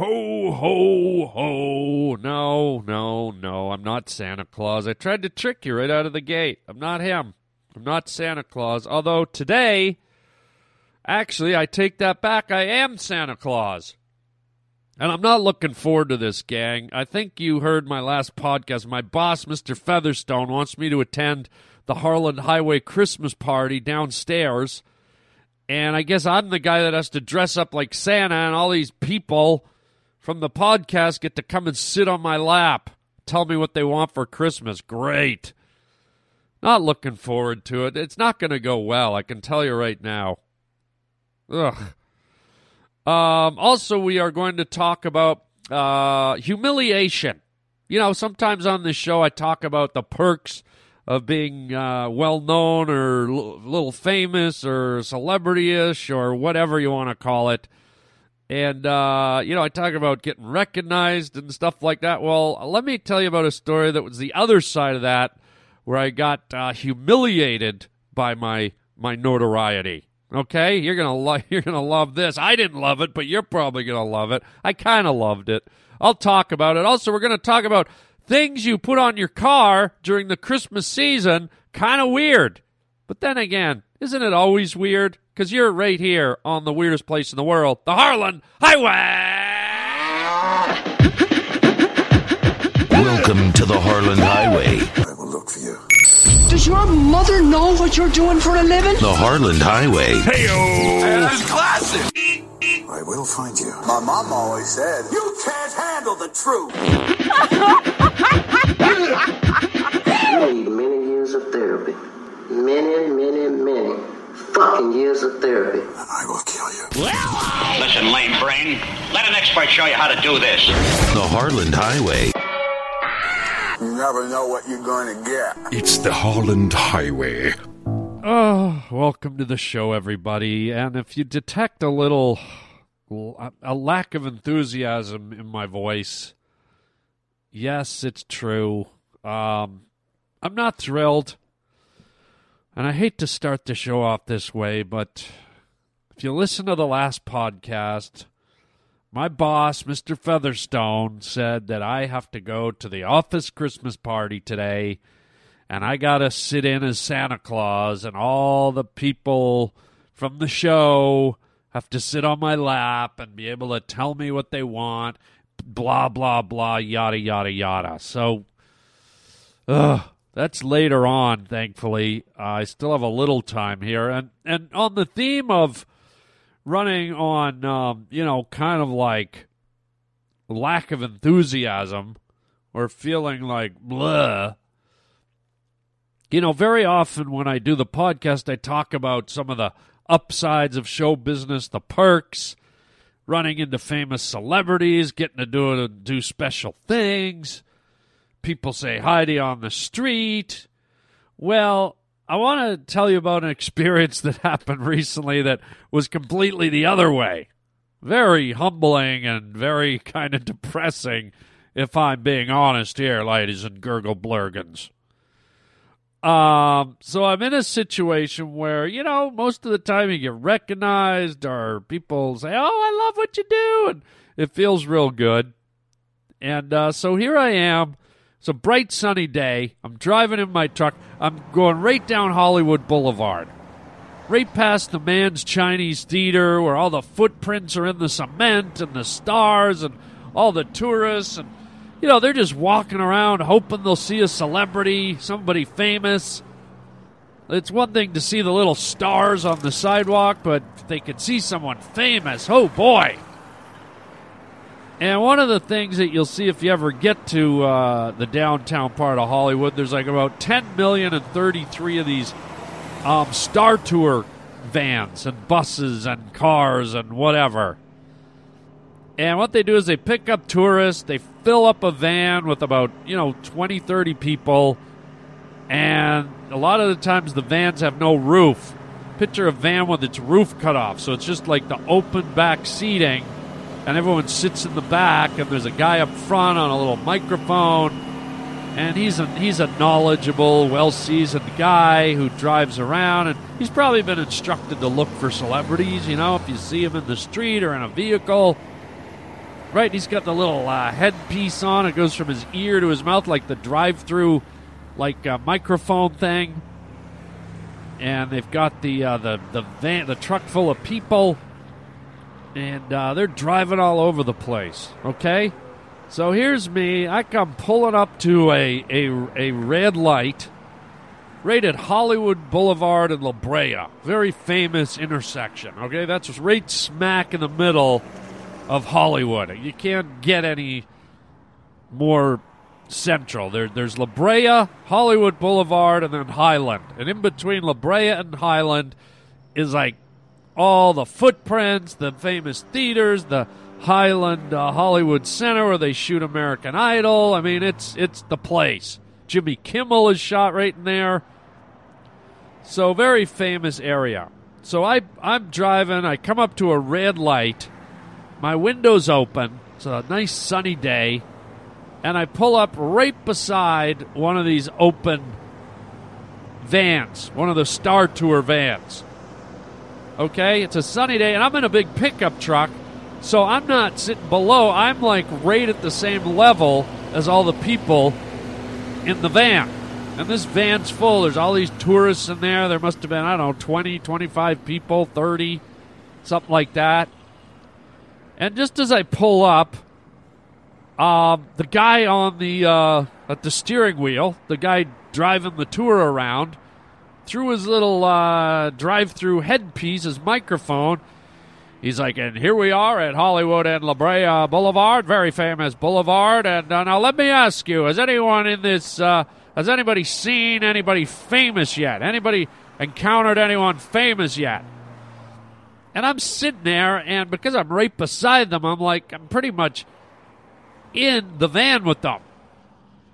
Ho, ho, ho. No, no, no. I'm not Santa Claus. I tried to trick you right out of the gate. I'm not him. I'm not Santa Claus. Although today, actually, I take that back. I am Santa Claus. And I'm not looking forward to this, gang. I think you heard my last podcast. My boss, Mr. Featherstone, wants me to attend the Harland Highway Christmas party downstairs. And I guess I'm the guy that has to dress up like Santa, and all these people from the podcast get to come and sit on my lap, tell me what they want for Christmas. Great. Not looking forward to it. It's not going to go well. I can tell you right now. Ugh. Um, also, we are going to talk about uh, humiliation. You know, sometimes on this show I talk about the perks of being uh, well known or little famous or celebrity ish or whatever you want to call it. And, uh, you know, I talk about getting recognized and stuff like that. Well, let me tell you about a story that was the other side of that where I got uh, humiliated by my, my notoriety. Okay, you're gonna you're gonna love this. I didn't love it, but you're probably gonna love it. I kind of loved it. I'll talk about it. Also, we're gonna talk about things you put on your car during the Christmas season. Kind of weird, but then again, isn't it always weird? Because you're right here on the weirdest place in the world, the Harland Highway. Welcome to the Harland Highway. I will look for you. Does your mother know what you're doing for a living? The Harland Highway. That's classic. I will find you. My mom always said, "You can't handle the truth." You need many years of therapy. Many, many, many fucking years of therapy. I will kill you. Listen, lame brain. Let an expert show you how to do this. The Harland Highway. You never know what you're going to get. It's the Harland Highway. Oh, welcome to the show, everybody. And if you detect a little, a lack of enthusiasm in my voice, yes, it's true. Um, I'm not thrilled. And I hate to start the show off this way, but if you listen to the last podcast, my boss, Mr. Featherstone, said that I have to go to the office Christmas party today and I got to sit in as Santa Claus, and all the people from the show have to sit on my lap and be able to tell me what they want, blah, blah, blah, yada, yada, yada. So, ugh, that's later on, thankfully. Uh, I still have a little time here. And, and on the theme of running on, um, you know, kind of like lack of enthusiasm or feeling like blah. You know, very often when I do the podcast, I talk about some of the upsides of show business, the perks, running into famous celebrities, getting to do, do special things. People say you on the street. Well, I want to tell you about an experience that happened recently that was completely the other way. Very humbling and very kind of depressing, if I'm being honest here, ladies and gurgle blurgans. Um, so I'm in a situation where, you know, most of the time you get recognized or people say, Oh, I love what you do. And it feels real good. And uh, so here I am. It's a bright sunny day. I'm driving in my truck. I'm going right down Hollywood Boulevard, right past the Mann's Chinese Theater, where all the footprints are in the cement and the stars and all the tourists. And, you know, they're just walking around hoping they'll see a celebrity, somebody famous. It's one thing to see the little stars on the sidewalk, but if they could see someone famous, oh boy. And one of the things that you'll see if you ever get to uh, the downtown part of Hollywood, there's like about 10 million and 33 of these um, Star Tour vans and buses and cars and whatever. And what they do is they pick up tourists, they fill up a van with about, you know, 20, 30 people, and a lot of the times the vans have no roof. Picture a van with its roof cut off, so it's just like the open back seating and everyone sits in the back, and there's a guy up front on a little microphone, and he's a he's a knowledgeable, well-seasoned guy who drives around, and he's probably been instructed to look for celebrities. You know, if you see him in the street or in a vehicle, Right, he's got the little uh, headpiece on. It goes from his ear to his mouth, like the drive-through, like uh, microphone thing. And they've got the uh, the the van, the truck full of people, and uh, they're driving all over the place. Okay, so here's me. I come pulling up to a a, a red light, right at Hollywood Boulevard and La Brea, very famous intersection. Okay, that's right smack in the middle of Hollywood. You can't get any more central. There, there's La Brea, Hollywood Boulevard, and then Highland. And in between La Brea and Highland is like all the footprints, the famous theaters, the Highland uh, Hollywood Center where they shoot American Idol. I mean, it's it's the place. Jimmy Kimmel is shot right in there. So very famous area. So I I'm driving. I come up to a red light. My window's open. It's a nice sunny day, and I pull up right beside one of these open vans, one of the Star Tour vans. Okay, it's a sunny day, and I'm in a big pickup truck, so I'm not sitting below. I'm like right at the same level as all the people in the van. And this van's full. There's all these tourists in there. There must have been, I don't know, 20, 25 people, 30, something like that. And just as I pull up, um, the guy on the uh, at the steering wheel, the guy driving the tour around, through his little uh, drive-through headpiece, his microphone. He's like, and here we are at Hollywood and La Brea Boulevard, very famous boulevard. And uh, now let me ask you: Has anyone in this? Uh, has anybody seen anybody famous yet? Anybody encountered anyone famous yet? And I'm sitting there, and because I'm right beside them, I'm like, I'm pretty much in the van with them.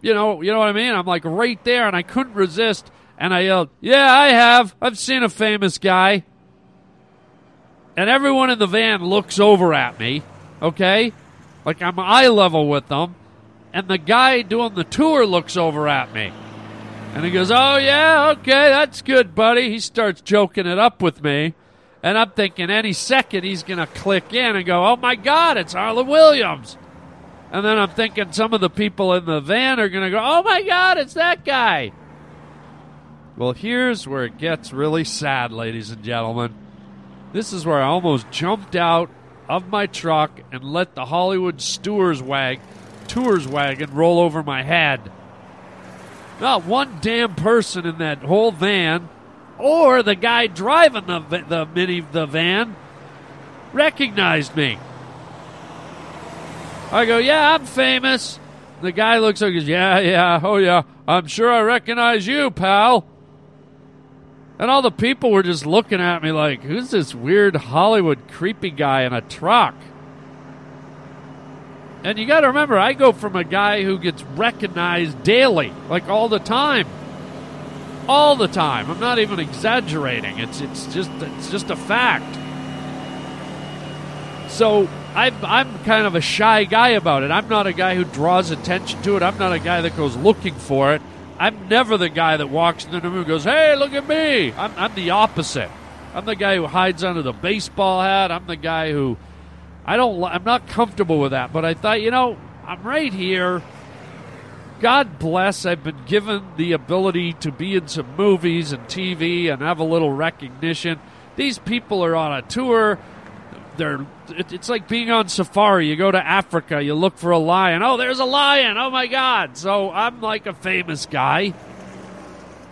You know, you know what I mean? I'm like right there, and I couldn't resist, and I yelled, "Yeah, I have. I've seen a famous guy." And everyone in the van looks over at me, okay? Like I'm eye level with them, and the guy doing the tour looks over at me. And he goes, "Oh yeah, okay, that's good, buddy." He starts joking it up with me. And I'm thinking any second he's going to click in and go, oh my God, it's Harland Williams. And then I'm thinking some of the people in the van are going to go, oh my God, it's that guy. Well, here's where it gets really sad, ladies and gentlemen. This is where I almost jumped out of my truck and let the Hollywood Stewards wag, tours wagon roll over my head. Not one damn person in that whole van or the guy driving the the mini the van recognized me. I go, yeah, I'm famous. The guy looks like, yeah, yeah, oh yeah, I'm sure I recognize you, pal. And all the people were just looking at me like, who's this weird Hollywood creepy guy in a truck? And you got to remember, I go from a guy who gets recognized daily, like all the time all the time. I'm not even exaggerating. It's it's just it's just a fact. So I'm I'm kind of a shy guy about it. I'm not a guy who draws attention to it. I'm not a guy that goes looking for it. I'm never the guy that walks into the room and goes, "Hey, look at me." I'm, I'm the opposite. I'm the guy who hides under the baseball hat. I'm the guy who I don't. I'm not comfortable with that. But I thought, you know, I'm right here. God bless, I've been given the ability to be in some movies and TV and have a little recognition. These people are on a tour. They're it's like being on safari. You go to Africa, you look for a lion. Oh, there's a lion. Oh my god. So I'm like a famous guy.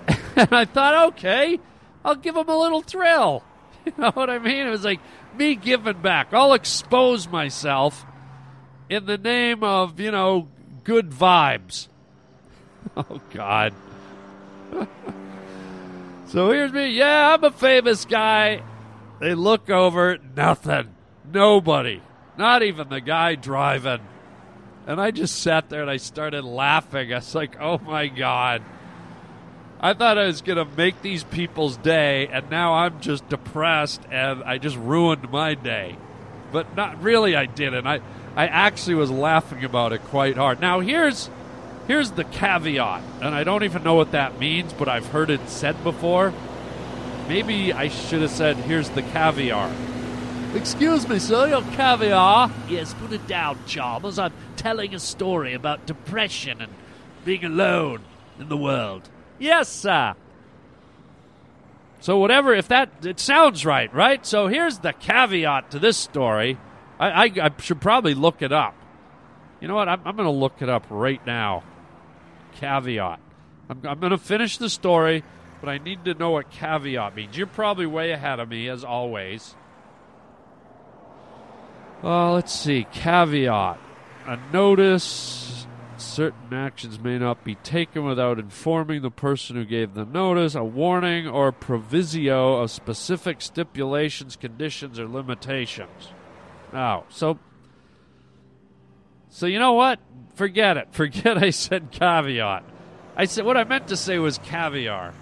and I thought, okay, I'll give him a little thrill. You know what I mean? It was like me giving back. I'll expose myself in the name of, you know, good vibes. Oh, God. so here's me. Yeah, I'm a famous guy. They look over, nothing. Nobody. Not even the guy driving. And I just sat there and I started laughing. I was like, oh my God. I thought I was going to make these people's day, and now I'm just depressed and I just ruined my day. But not really, I didn't. I, I actually was laughing about it quite hard. Now, here's Here's the caveat, and I don't even know what that means, but I've heard it said before. Maybe I should have said, here's the caviar. Excuse me, sir, your caviar? Yes, put it down, Chalmers. I'm telling a story about depression and being alone in the world. Yes, sir. So whatever, if that it sounds right, right? So here's the caveat to this story. I, I, I should probably look it up. You know what? I'm, I'm going to look it up right now. Caveat. I'm, I'm going to finish the story, but I need to know what caveat means. You're probably way ahead of me, as always. Uh, let's see. Caveat. A notice. Certain actions may not be taken without informing the person who gave the notice. A warning or provisio of specific stipulations, conditions, or limitations. Now, so. So you know what? Forget it. Forget I said caveat. I said what I meant to say was caviar.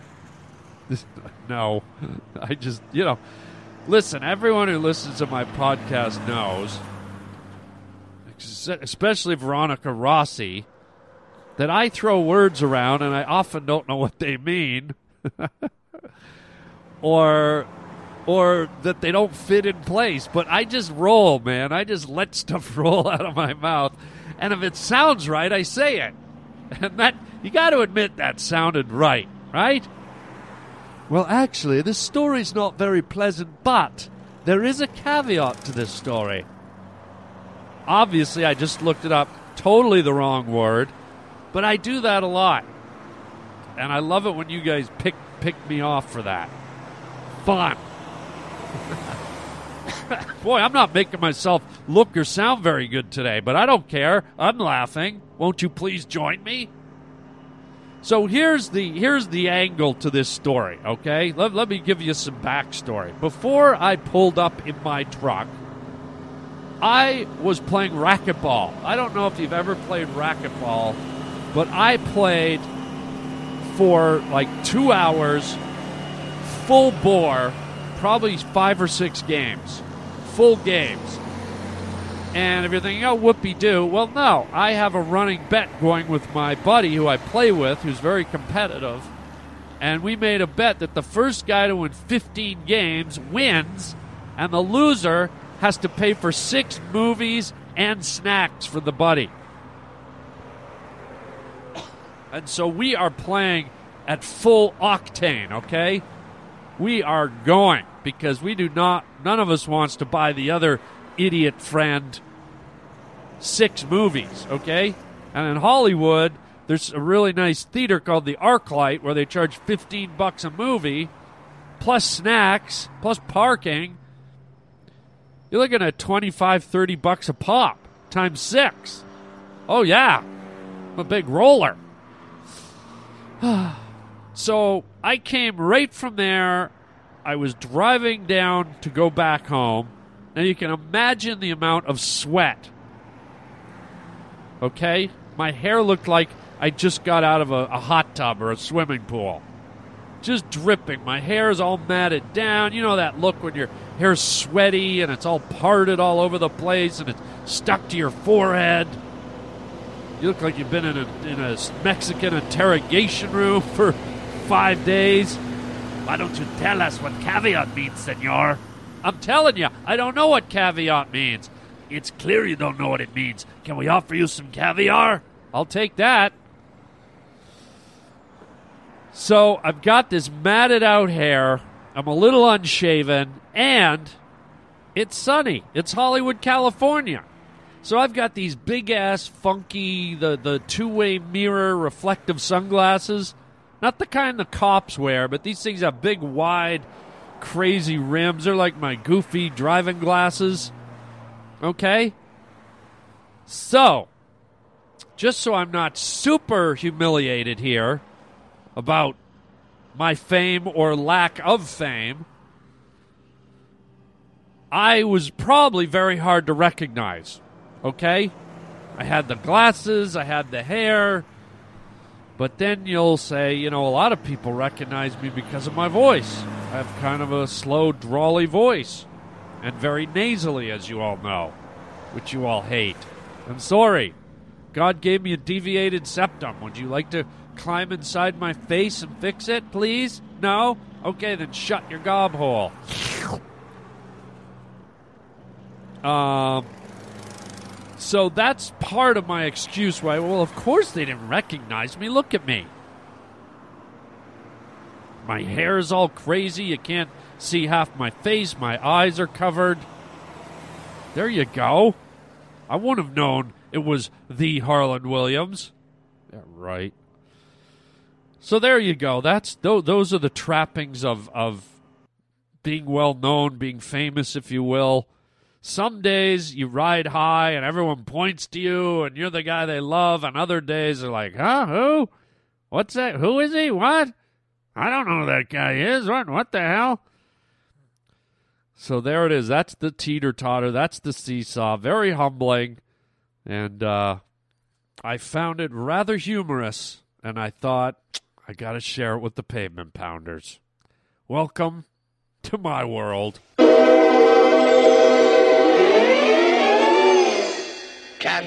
no, I just you know. Listen, everyone who listens to my podcast knows, especially Veronica Rossi, that I throw words around and I often don't know what they mean, or or that they don't fit in place. But I just roll, man. I just let stuff roll out of my mouth, and if it sounds right, I say it. And that you got to admit that sounded right, right? Well, actually, this story's not very pleasant, but there is a caveat to this story. Obviously, I just looked it up, totally the wrong word, but I do that a lot. And I love it when you guys pick pick me off for that. Fun. Boy, I'm not making myself look or sound very good today, but I don't care. I'm laughing. Won't you please join me? So here's the here's the angle to this story, okay? Let, let me give you some backstory. Before I pulled up in my truck, I was playing racquetball. I don't know if you've ever played racquetball, but I played for like two hours, full bore, probably five or six games, full games. And if you're thinking, oh, whoopee doo, well, no. I have a running bet going with my buddy who I play with, who's very competitive. And we made a bet that the first guy to win 15 games wins, and the loser has to pay for six movies and snacks for the buddy. And so we are playing at full octane, okay? We are going because we do not, none of us wants to buy the other idiot friend six movies, okay? And in Hollywood, there's a really nice theater called the ArcLight where they charge 15 bucks a movie plus snacks, plus parking. You're looking at 25, 30 bucks a pop times 6. Oh yeah. I'm a big roller. so, I came right from there. I was driving down to go back home now you can imagine the amount of sweat. Okay? My hair looked like I just got out of a, a, hot tub or a swimming pool. Just dripping. My hair is all matted down. You know that look when your hair's sweaty and it's all parted all over the place and it's stuck to your forehead. You look like you've been in a, in a Mexican interrogation room for five days. Why don't you tell us what caveat means, senor? I'm telling you, I don't know what caveat means. It's clear you don't know what it means. Can we offer you some caviar? I'll take that. So I've got this matted out hair. I'm a little unshaven, and it's sunny. It's Hollywood, California. So I've got these big ass, funky, the, the two way mirror reflective sunglasses. Not the kind the cops wear, but these things have big, wide, crazy rims. They're like my goofy driving glasses. Okay? So, just so I'm not super humiliated here about my fame or lack of fame, I was probably very hard to recognize. Okay? I had the glasses, I had the hair, but then you'll say, you know, a lot of people recognize me because of my voice. Have kind of a slow, drawly voice, and very nasally, as you all know, which you all hate. I'm sorry. God gave me a deviated septum. Would you like to climb inside my face and fix it, please? No? Okay, then shut your gob hole. Um, so that's part of my excuse why, well, of course they didn't recognize me. Look at me. My hair is all crazy. You can't see half my face. My eyes are covered. There you go. I wouldn't have known it was the Harland Williams. Yeah, right. So there you go. That's those, those are the trappings of of being well known, being famous, if you will. Some days you ride high and everyone points to you and you're the guy they love, and other days they're like, "Huh? Who? What's that? Who is he? What? I don't know who that guy is. What? What the hell?" So there it is. That's the teeter totter. That's the seesaw. Very humbling, and uh, I found it rather humorous. And I thought I got to share it with the pavement pounders. Welcome to my world. Cat,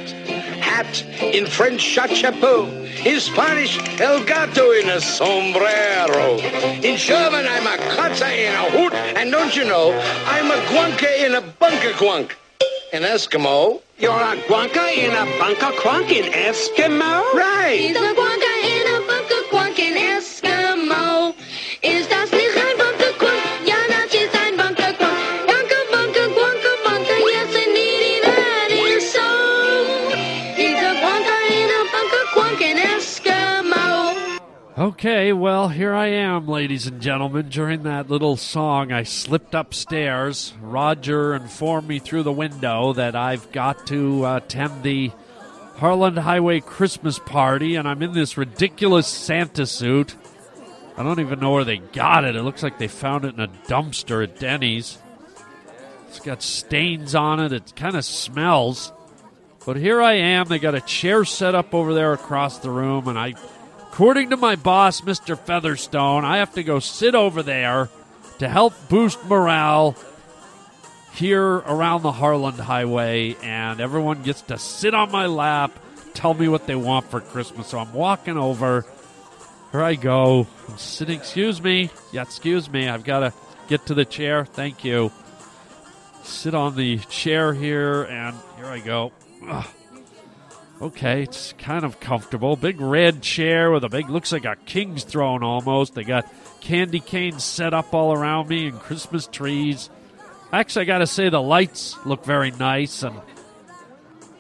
hat, in French, chapeau. In Spanish, el gato in a sombrero. In German, I'm a katze in a hoot, And don't you know, I'm a guanka in a bunker quunk. In Eskimo, You're a guanka in a bunker crunk in Eskimo? right. He's a Guanka Okay, well, here I am, ladies and gentlemen. During that little song, I slipped upstairs. Roger informed me through the window that I've got to uh, attend the Harland Highway Christmas party, and I'm in this ridiculous Santa suit. I don't even know where they got it. It looks like they found it in a dumpster at Denny's. It's got stains on it. It kind of smells. But here I am. They got a chair set up over there across the room, and I According to my boss, Mr. Featherstone, I have to go sit over there to help boost morale here around the Harland Highway, and everyone gets to sit on my lap, tell me what they want for Christmas. So I'm walking over. Here I go. I'm sitting. Excuse me. Yeah, excuse me. I've got to get to the chair. Thank you. Sit on the chair here, and here I go. Ugh. Okay, it's kind of comfortable. Big red chair with a big, looks like a king's throne almost. They got candy canes set up all around me and Christmas trees. Actually, I got to say the lights look very nice and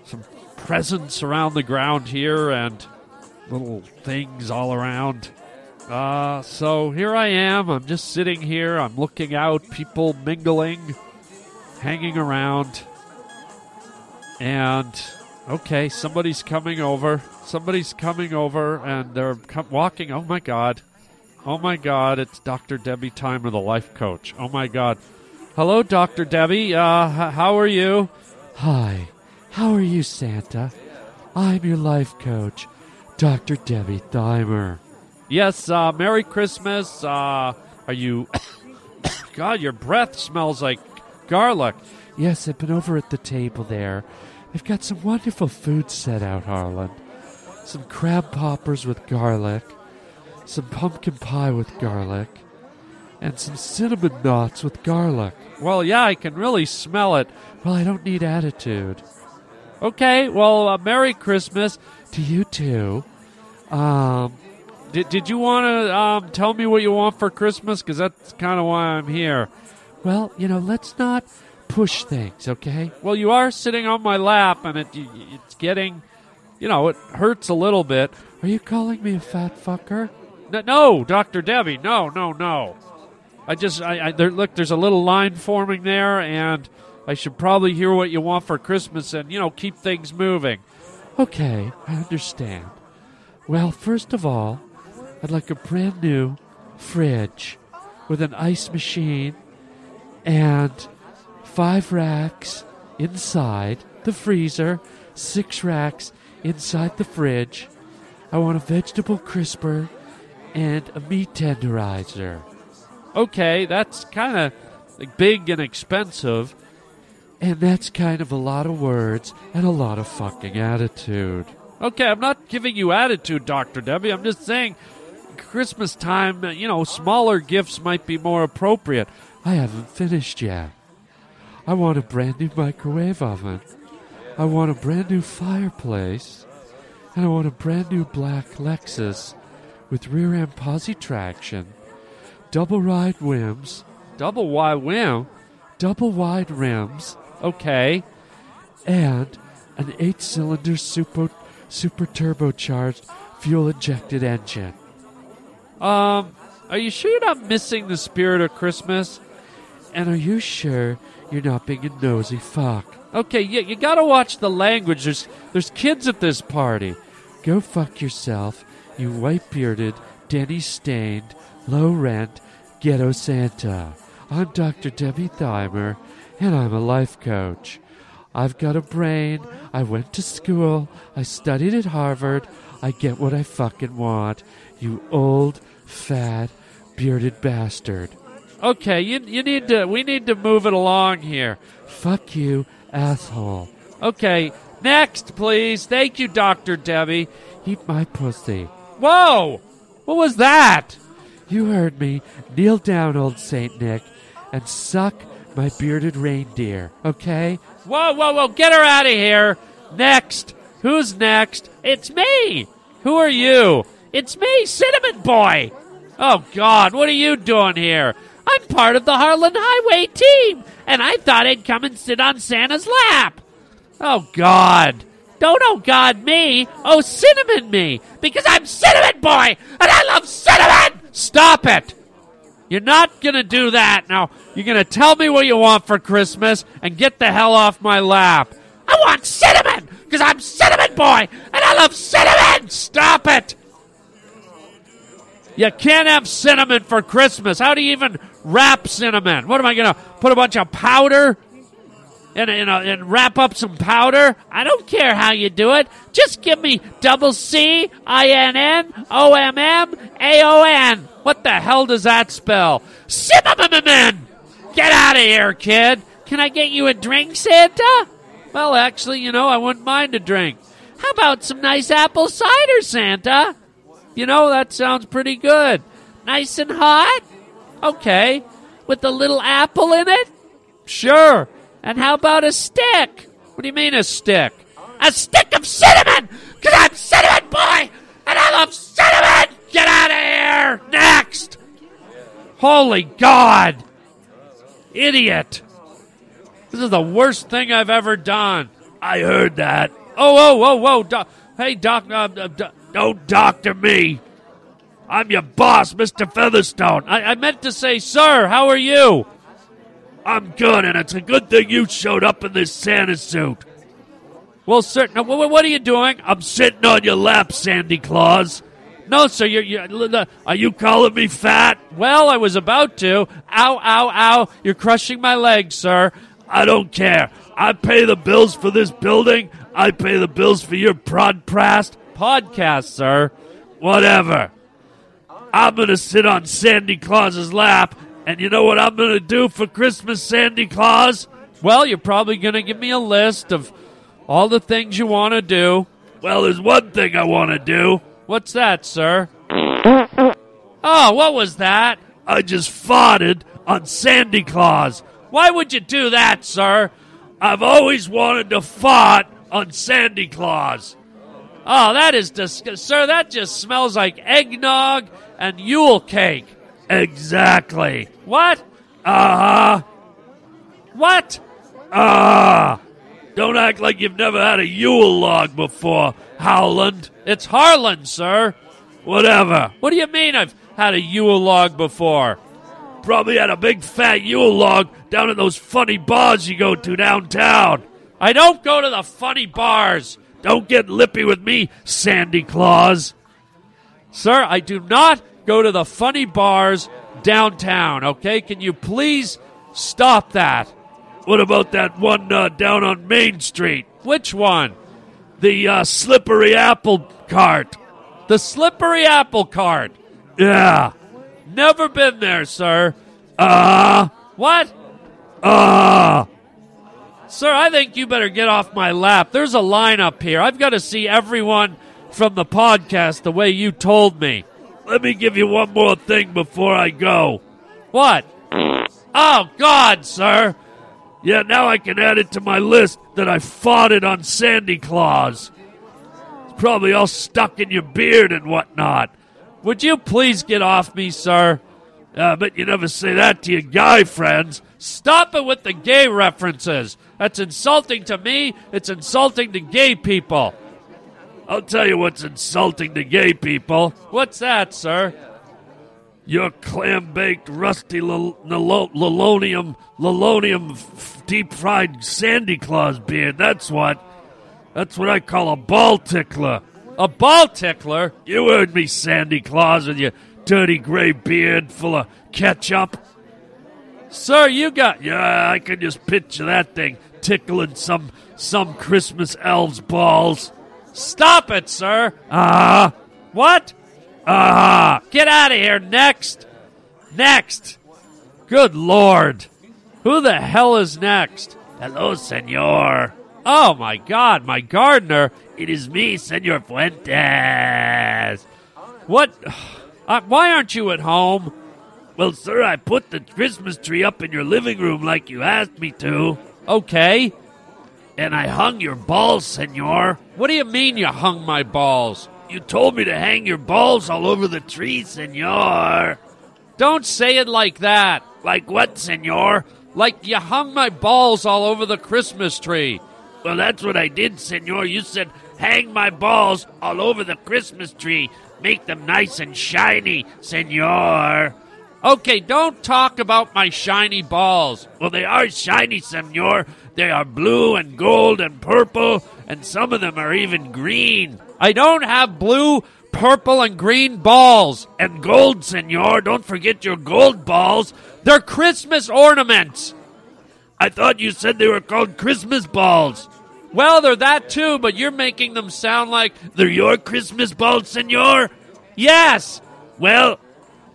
some presents around the ground here and little things all around. Uh, so here I am. I'm just sitting here. I'm looking out, people mingling, hanging around. And okay, somebody's coming over. Somebody's coming over, and they're walking. Oh my god! Oh my god! It's Dr. Debbie Timer, the life coach. Oh my god! Hello, Dr. Debbie. Uh, h- how are you? Hi. How are you, Santa? I'm your life coach, Dr. Debbie Thimer. Yes. Uh, Merry Christmas. Uh, are you? God, your breath smells like garlic. Yes, I've been over at the table there. They've got some wonderful food set out, Harland. Some crab poppers with garlic, some pumpkin pie with garlic, and some cinnamon knots with garlic. Well, yeah, I can really smell it. Well, I don't need attitude. Okay, well, uh, Merry Christmas to you too. Um, did, did you want to um, tell me what you want for Christmas? Because that's kind of why I'm here. Well, you know, let's not push things, okay? Well, you are sitting on my lap, and it it's getting, you know, it hurts a little bit. Are you calling me a fat fucker? No, no Doctor Debbie, no, no, no. I just, I, I there, look, there's a little line forming there, and I should probably hear what you want for Christmas, and you know, keep things moving. Okay, I understand. Well, first of all, I'd like a brand new fridge with an ice machine and five racks inside the freezer, six racks inside the fridge. I want a vegetable crisper and a meat tenderizer. Okay, that's kind of big and expensive. And that's kind of a lot of words and a lot of fucking attitude. Okay, I'm not giving you attitude, Dr. Debbie. I'm just saying Christmas time, you know, smaller gifts might be more appropriate. I haven't finished yet. I want a brand new microwave oven. I want a brand new fireplace. And I want a brand new black Lexus with rear end posi traction, double wide rims, double wide rim, double wide rims, okay, and an eight cylinder super, super turbocharged fuel injected engine. Um, are you sure you're not missing the spirit of Christmas? And are you sure you're not being a nosy fuck? Okay, yeah, you gotta watch the language. There's there's kids at this party. Go fuck yourself, you white bearded, Denny stained, low rent, ghetto Santa. I'm Dr. Debbie Thymer, and I'm a life coach. I've got a brain. I went to school. I studied at Harvard. I get what I fucking want. You old, fat, bearded bastard. Okay, you, you need to. We need to move it along here. Fuck you, asshole. Okay, next, please. Thank you, Doctor Debbie. Eat my pussy. Whoa! What was that? You heard me. Kneel down, old Saint Nick, and suck my bearded reindeer. Okay? Whoa, whoa, whoa! Get her out of here. Next. Who's next? It's me. Who are you? It's me, Cinnamon Boy. Oh God, what are you doing here? I'm part of the Harland Highway team, and I thought I'd come and sit on Santa's lap. Oh God. Don't oh God me. Oh cinnamon me. Because I'm Cinnamon Boy and I love cinnamon! Stop it! You're not gonna do that. Now, you're gonna tell me what you want for Christmas and get the hell off my lap. I want cinnamon! Because I'm Cinnamon Boy and I love cinnamon! Stop it! You can't have cinnamon for Christmas. How do you even wrap cinnamon? What am I going to put a bunch of powder and, and, and wrap up some powder? I don't care how you do it. Just give me double C I N N O M M A O N. What the hell does that spell? Cinnamon! Get out of here, kid. Can I get you a drink, Santa? Well, actually, you know, I wouldn't mind a drink. How about some nice apple cider, Santa? You know, that sounds pretty good. Nice and hot? Okay. With a little apple in it? Sure. And how about a stick? What do you mean a stick? A stick of cinnamon! Because I'm Cinnamon Boy! And I love cinnamon! Get out of here! Next! Holy God! Idiot! This is the worst thing I've ever done. I heard that. Oh, oh, whoa, whoa, doc. Hey, doc, uh, uh, doc. Don't doctor me. I'm your boss, Mr. Featherstone. I, I meant to say, sir, how are you? I'm good, and it's a good thing you showed up in this Santa suit. Well, sir, now, what, what are you doing? I'm sitting on your lap, Sandy Claus. No, sir, you're, you're, are you calling me fat? Well, I was about to. Ow, ow, ow. You're crushing my leg, sir. I don't care. I pay the bills for this building. I pay the bills for your prodprast podcast, sir. Whatever. I'm going to sit on Sandy Claus's lap, and you know what I'm going to do for Christmas, Sandy Claus? Well, you're probably going to give me a list of all the things you want to do. Well, there's one thing I want to do. What's that, sir? Oh, what was that? I just farted on Sandy Claus. Why would you do that, sir? I've always wanted to fart on Sandy Claus. Oh, that is disgusting. Sir, that just smells like eggnog and Yule cake. Exactly. What? Uh huh. What? Ah. Don't act like you've never had a Yule log before, Howland. It's Harland, sir. Whatever. What do you mean I've had a Yule log before? Probably had a big fat Yule log down at those funny bars you go to downtown. I don't go to the funny bars. Don't get lippy with me, Sandy Claus. Sir, I do not go to the funny bars downtown, okay? Can you please stop that? What about that one uh, down on Main Street? Which one? The uh, slippery apple cart. The slippery apple cart. Yeah. Never been there, sir. Uh. What? Uh. Sir, I think you better get off my lap. There's a line up here. I've got to see everyone from the podcast the way you told me. Let me give you one more thing before I go. What? Oh, God, sir. Yeah, now I can add it to my list that I fought it on Sandy Claus. It's probably all stuck in your beard and whatnot. Would you please get off me, sir? Uh, but you never say that to your guy friends. Stop it with the gay references. That's insulting to me. It's insulting to gay people. I'll tell you what's insulting to gay people. What's that, sir? Your clam baked, rusty lilonium, lilonium deep fried Sandy Claus beard. That's what. That's what I call a ball tickler. A ball tickler? You heard me, Sandy Claus, with your dirty gray beard full of ketchup. Sir, you got. Yeah, I can just picture that thing tickling some some Christmas elves' balls. Stop it, sir. Ah. what? Ah. get out of here. Next. Next. Good Lord. Who the hell is next? Hello, senor. Oh, my God, my gardener. It is me, Senor Fuentes. What? Uh, why aren't you at home? Well, sir, I put the Christmas tree up in your living room like you asked me to. Okay. And I hung your balls, senor. What do you mean you hung my balls? You told me to hang your balls all over the tree, senor. Don't say it like that. Like what, senor? Like you hung my balls all over the Christmas tree. Well, that's what I did, senor. You said hang my balls all over the Christmas tree. Make them nice and shiny, senor. Okay, don't talk about my shiny balls. Well, they are shiny, senor. They are blue and gold and purple, and some of them are even green. I don't have blue, purple, and green balls. And gold, senor. Don't forget your gold balls. They're Christmas ornaments. I thought you said they were called Christmas balls. Well, they're that too, but you're making them sound like they're your Christmas balls, senor. Yes. Well,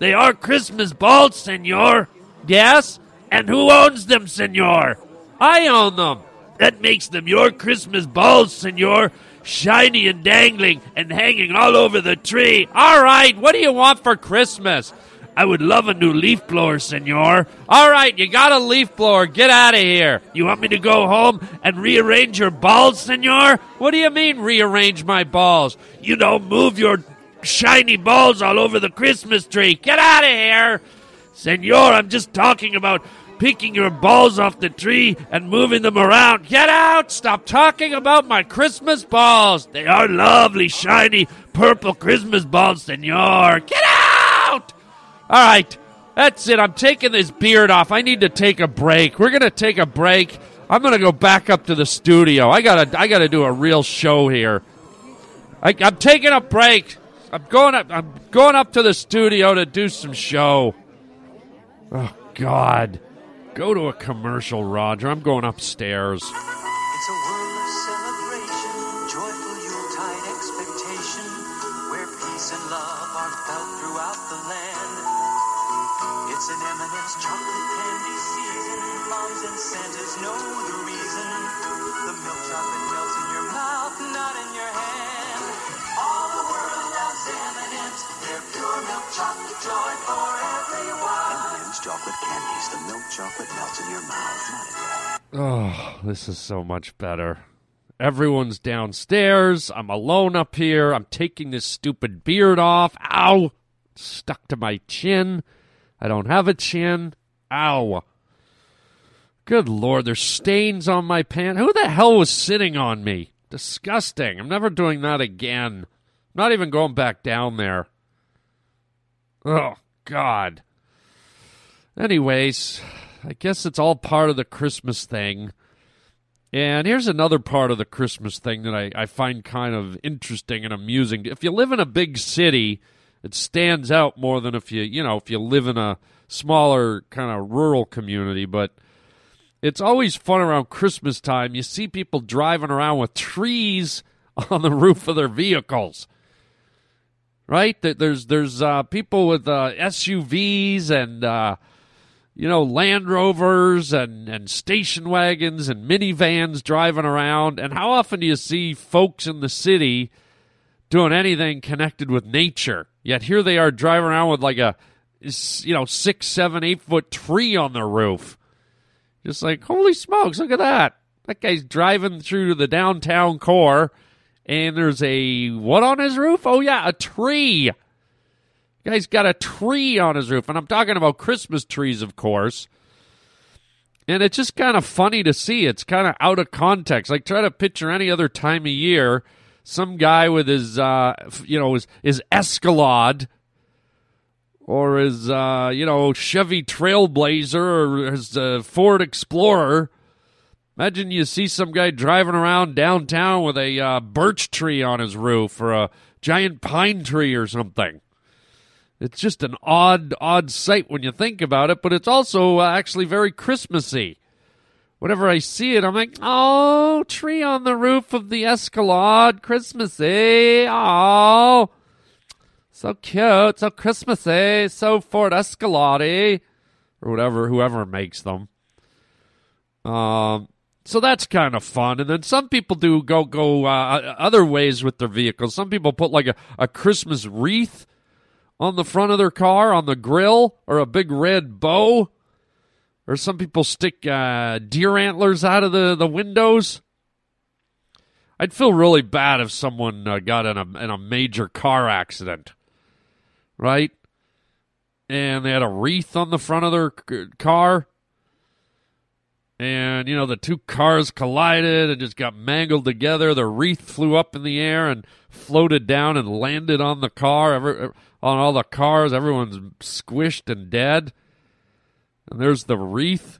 they are Christmas balls, senor. Yes? And who owns them, senor? I own them. That makes them your Christmas balls, senor. Shiny and dangling and hanging all over the tree. All right, what do you want for Christmas? I would love a new leaf blower, senor. All right, you got a leaf blower. Get out of here. You want me to go home and rearrange your balls, senor? What do you mean, rearrange my balls? You know, move your shiny balls all over the Christmas tree. Get out of here. Senor, I'm just talking about picking your balls off the tree and moving them around. Get out! Stop talking about my Christmas balls. They are lovely, shiny, purple Christmas balls, senor. Get out! All right, that's it. I'm taking this beard off. I need to take a break. We're gonna take a break. I'm gonna go back up to the studio. I gotta, I gotta do a real show here. I, I'm taking a break. I'm going up. I'm going up to the studio to do some show. Oh God, go to a commercial, Roger. I'm going upstairs. Chocolate melts in your mouth. Oh, this is so much better. Everyone's downstairs. I'm alone up here. I'm taking this stupid beard off. Ow! Stuck to my chin. I don't have a chin. Ow. Good lord, there's stains on my pants. Who the hell was sitting on me? Disgusting. I'm never doing that again. I'm not even going back down there. Oh, God. Anyways, I guess it's all part of the Christmas thing. And here's another part of the Christmas thing that I, I find kind of interesting and amusing. If you live in a big city, it stands out more than if you, you know, if you live in a smaller kind of rural community. But it's always fun around Christmas time. You see people driving around with trees on the roof of their vehicles. Right? There's there's uh, people with uh, SUVs and uh, you know Land Rovers and and station wagons and minivans driving around. And how often do you see folks in the city doing anything connected with nature? Yet here they are driving around with like a you know six, seven, eight foot tree on their roof. Just like, holy smokes, look at that. That guy's driving through the downtown core, and there's a what on his roof? Oh, yeah, a tree. Guy's got a tree on his roof, and I'm talking about Christmas trees, of course. And it's just kind of funny to see. It's kind of out of context. Like, try to picture any other time of year, some guy with his, uh, you know, his, his Escalade or his, uh, you know, Chevy Trailblazer or his uh, Ford Explorer. Imagine you see some guy driving around downtown with a uh, birch tree on his roof or a giant pine tree or something. It's just an odd, odd sight when you think about it, but it's also uh, actually very Christmassy. Whenever I see it, I'm like, oh, tree on the roof of the Escalade, Christmassy, oh. So cute, so Christmassy, so Ford Escalade, or whatever, whoever makes them. Um, so that's kind of fun. And then some people do go go uh, other ways with their vehicles. Some people put like a, a Christmas wreath on the front of their car, on the grill, or a big red bow. Or some people stick uh, deer antlers out of the, the windows. I'd feel really bad if someone uh, got in a in a major car accident, right? And they had a wreath on the front of their car, and you know the two cars collided and just got mangled together. The wreath flew up in the air and floated down and landed on the car. Every, on all the cars, everyone's squished and dead. And there's the wreath.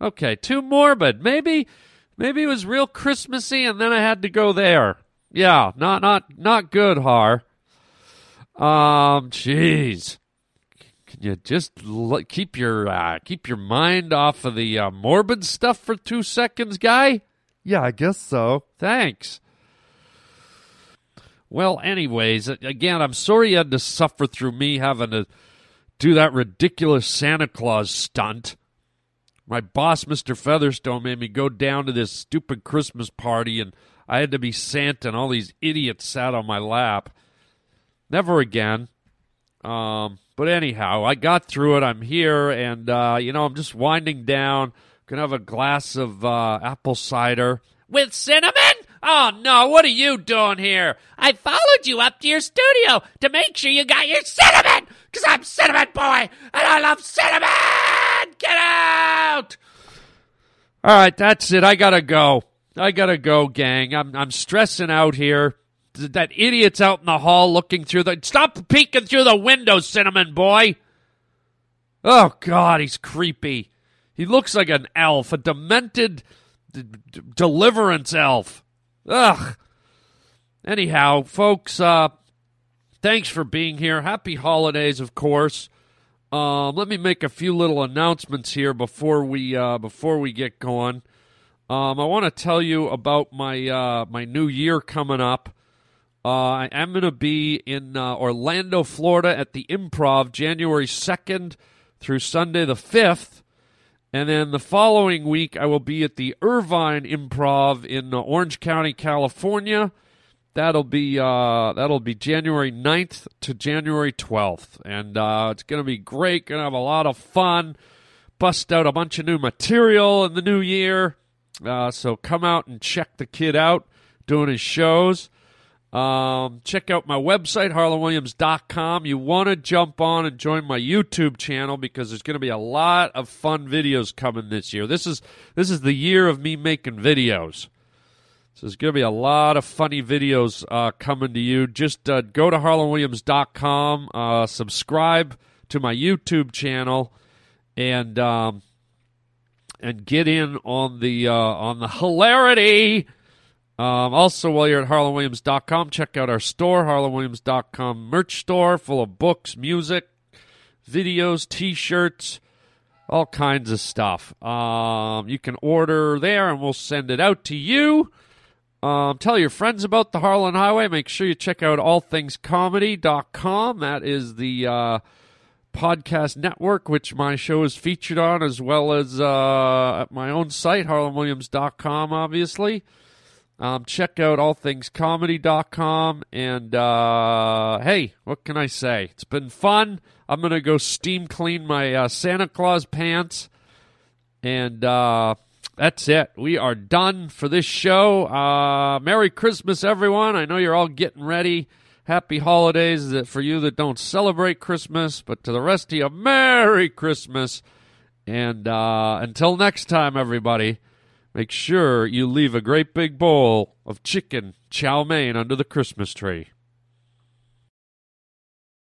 Okay, too morbid. Maybe maybe it was real Christmassy and then I had to go there. Yeah, not not not good, Har. Um, jeez. Can you just l- keep your uh, keep your mind off of the uh, morbid stuff for 2 seconds, guy? Yeah, I guess so. Thanks. Well, anyways, again, I'm sorry you had to suffer through me having to do that ridiculous Santa Claus stunt. My boss, Mr. Featherstone, made me go down to this stupid Christmas party, and I had to be Santa, and all these idiots sat on my lap. Never again. Um, but anyhow, I got through it. I'm here, and uh, you know, I'm just winding down. Gonna have a glass of uh, apple cider with cinnamon. Oh no, what are you doing here? I followed you up to your studio to make sure you got your cinnamon, because I'm Cinnamon Boy, and I love cinnamon! Get out! All right, that's it. I gotta go. I gotta go, gang. I'm, I'm stressing out here. That idiot's out in the hall looking through the. Stop peeking through the window, Cinnamon Boy! Oh, God, he's creepy. He looks like an elf, a demented d- d- deliverance elf. Ugh. Anyhow, folks, uh, thanks for being here. Happy holidays, of course. Um, let me make a few little announcements here before we uh, before we get going. Um, I want to tell you about my uh, my new year coming up. Uh, I am going to be in uh, Orlando, Florida, at the Improv, January second through Sunday the fifth. And then the following week, I will be at the Irvine Improv in Orange County, California. That'll be uh, that'll be January 9th to January 12th, and uh, it's going to be great. Going to have a lot of fun. Bust out a bunch of new material in the new year. Uh, so come out and check the kid out doing his shows. Um, check out my website, harlandwilliams.com. You want to jump on and join my YouTube channel because there's going to be a lot of fun videos coming this year. This is this is the year of me making videos. So there's going to be a lot of funny videos uh, coming to you. Just uh, go to harlandwilliams.com, uh, subscribe to my YouTube channel, and um, and get in on the uh, on the hilarity. Um, also, while you're at harlandwilliams.com, check out our store, harlandwilliams.com merch store, full of books, music, videos, T-shirts, all kinds of stuff. Um, you can order there, and we'll send it out to you. Um, tell your friends about the Harland Highway. Make sure you check out allthingscomedy.com. That is the uh, podcast network, which my show is featured on, as well as uh, at my own site, harlandwilliams.com, obviously. Um, check out allthingscomedy.com. And uh, hey, what can I say? It's been fun. I'm going to go steam clean my uh, Santa Claus pants. And uh, that's it. We are done for this show. Uh, Merry Christmas, everyone. I know you're all getting ready. Happy holidays for you that don't celebrate Christmas, but to the rest of you, Merry Christmas. And uh, until next time, everybody, make sure you leave a great big bowl of chicken chow mein under the Christmas tree.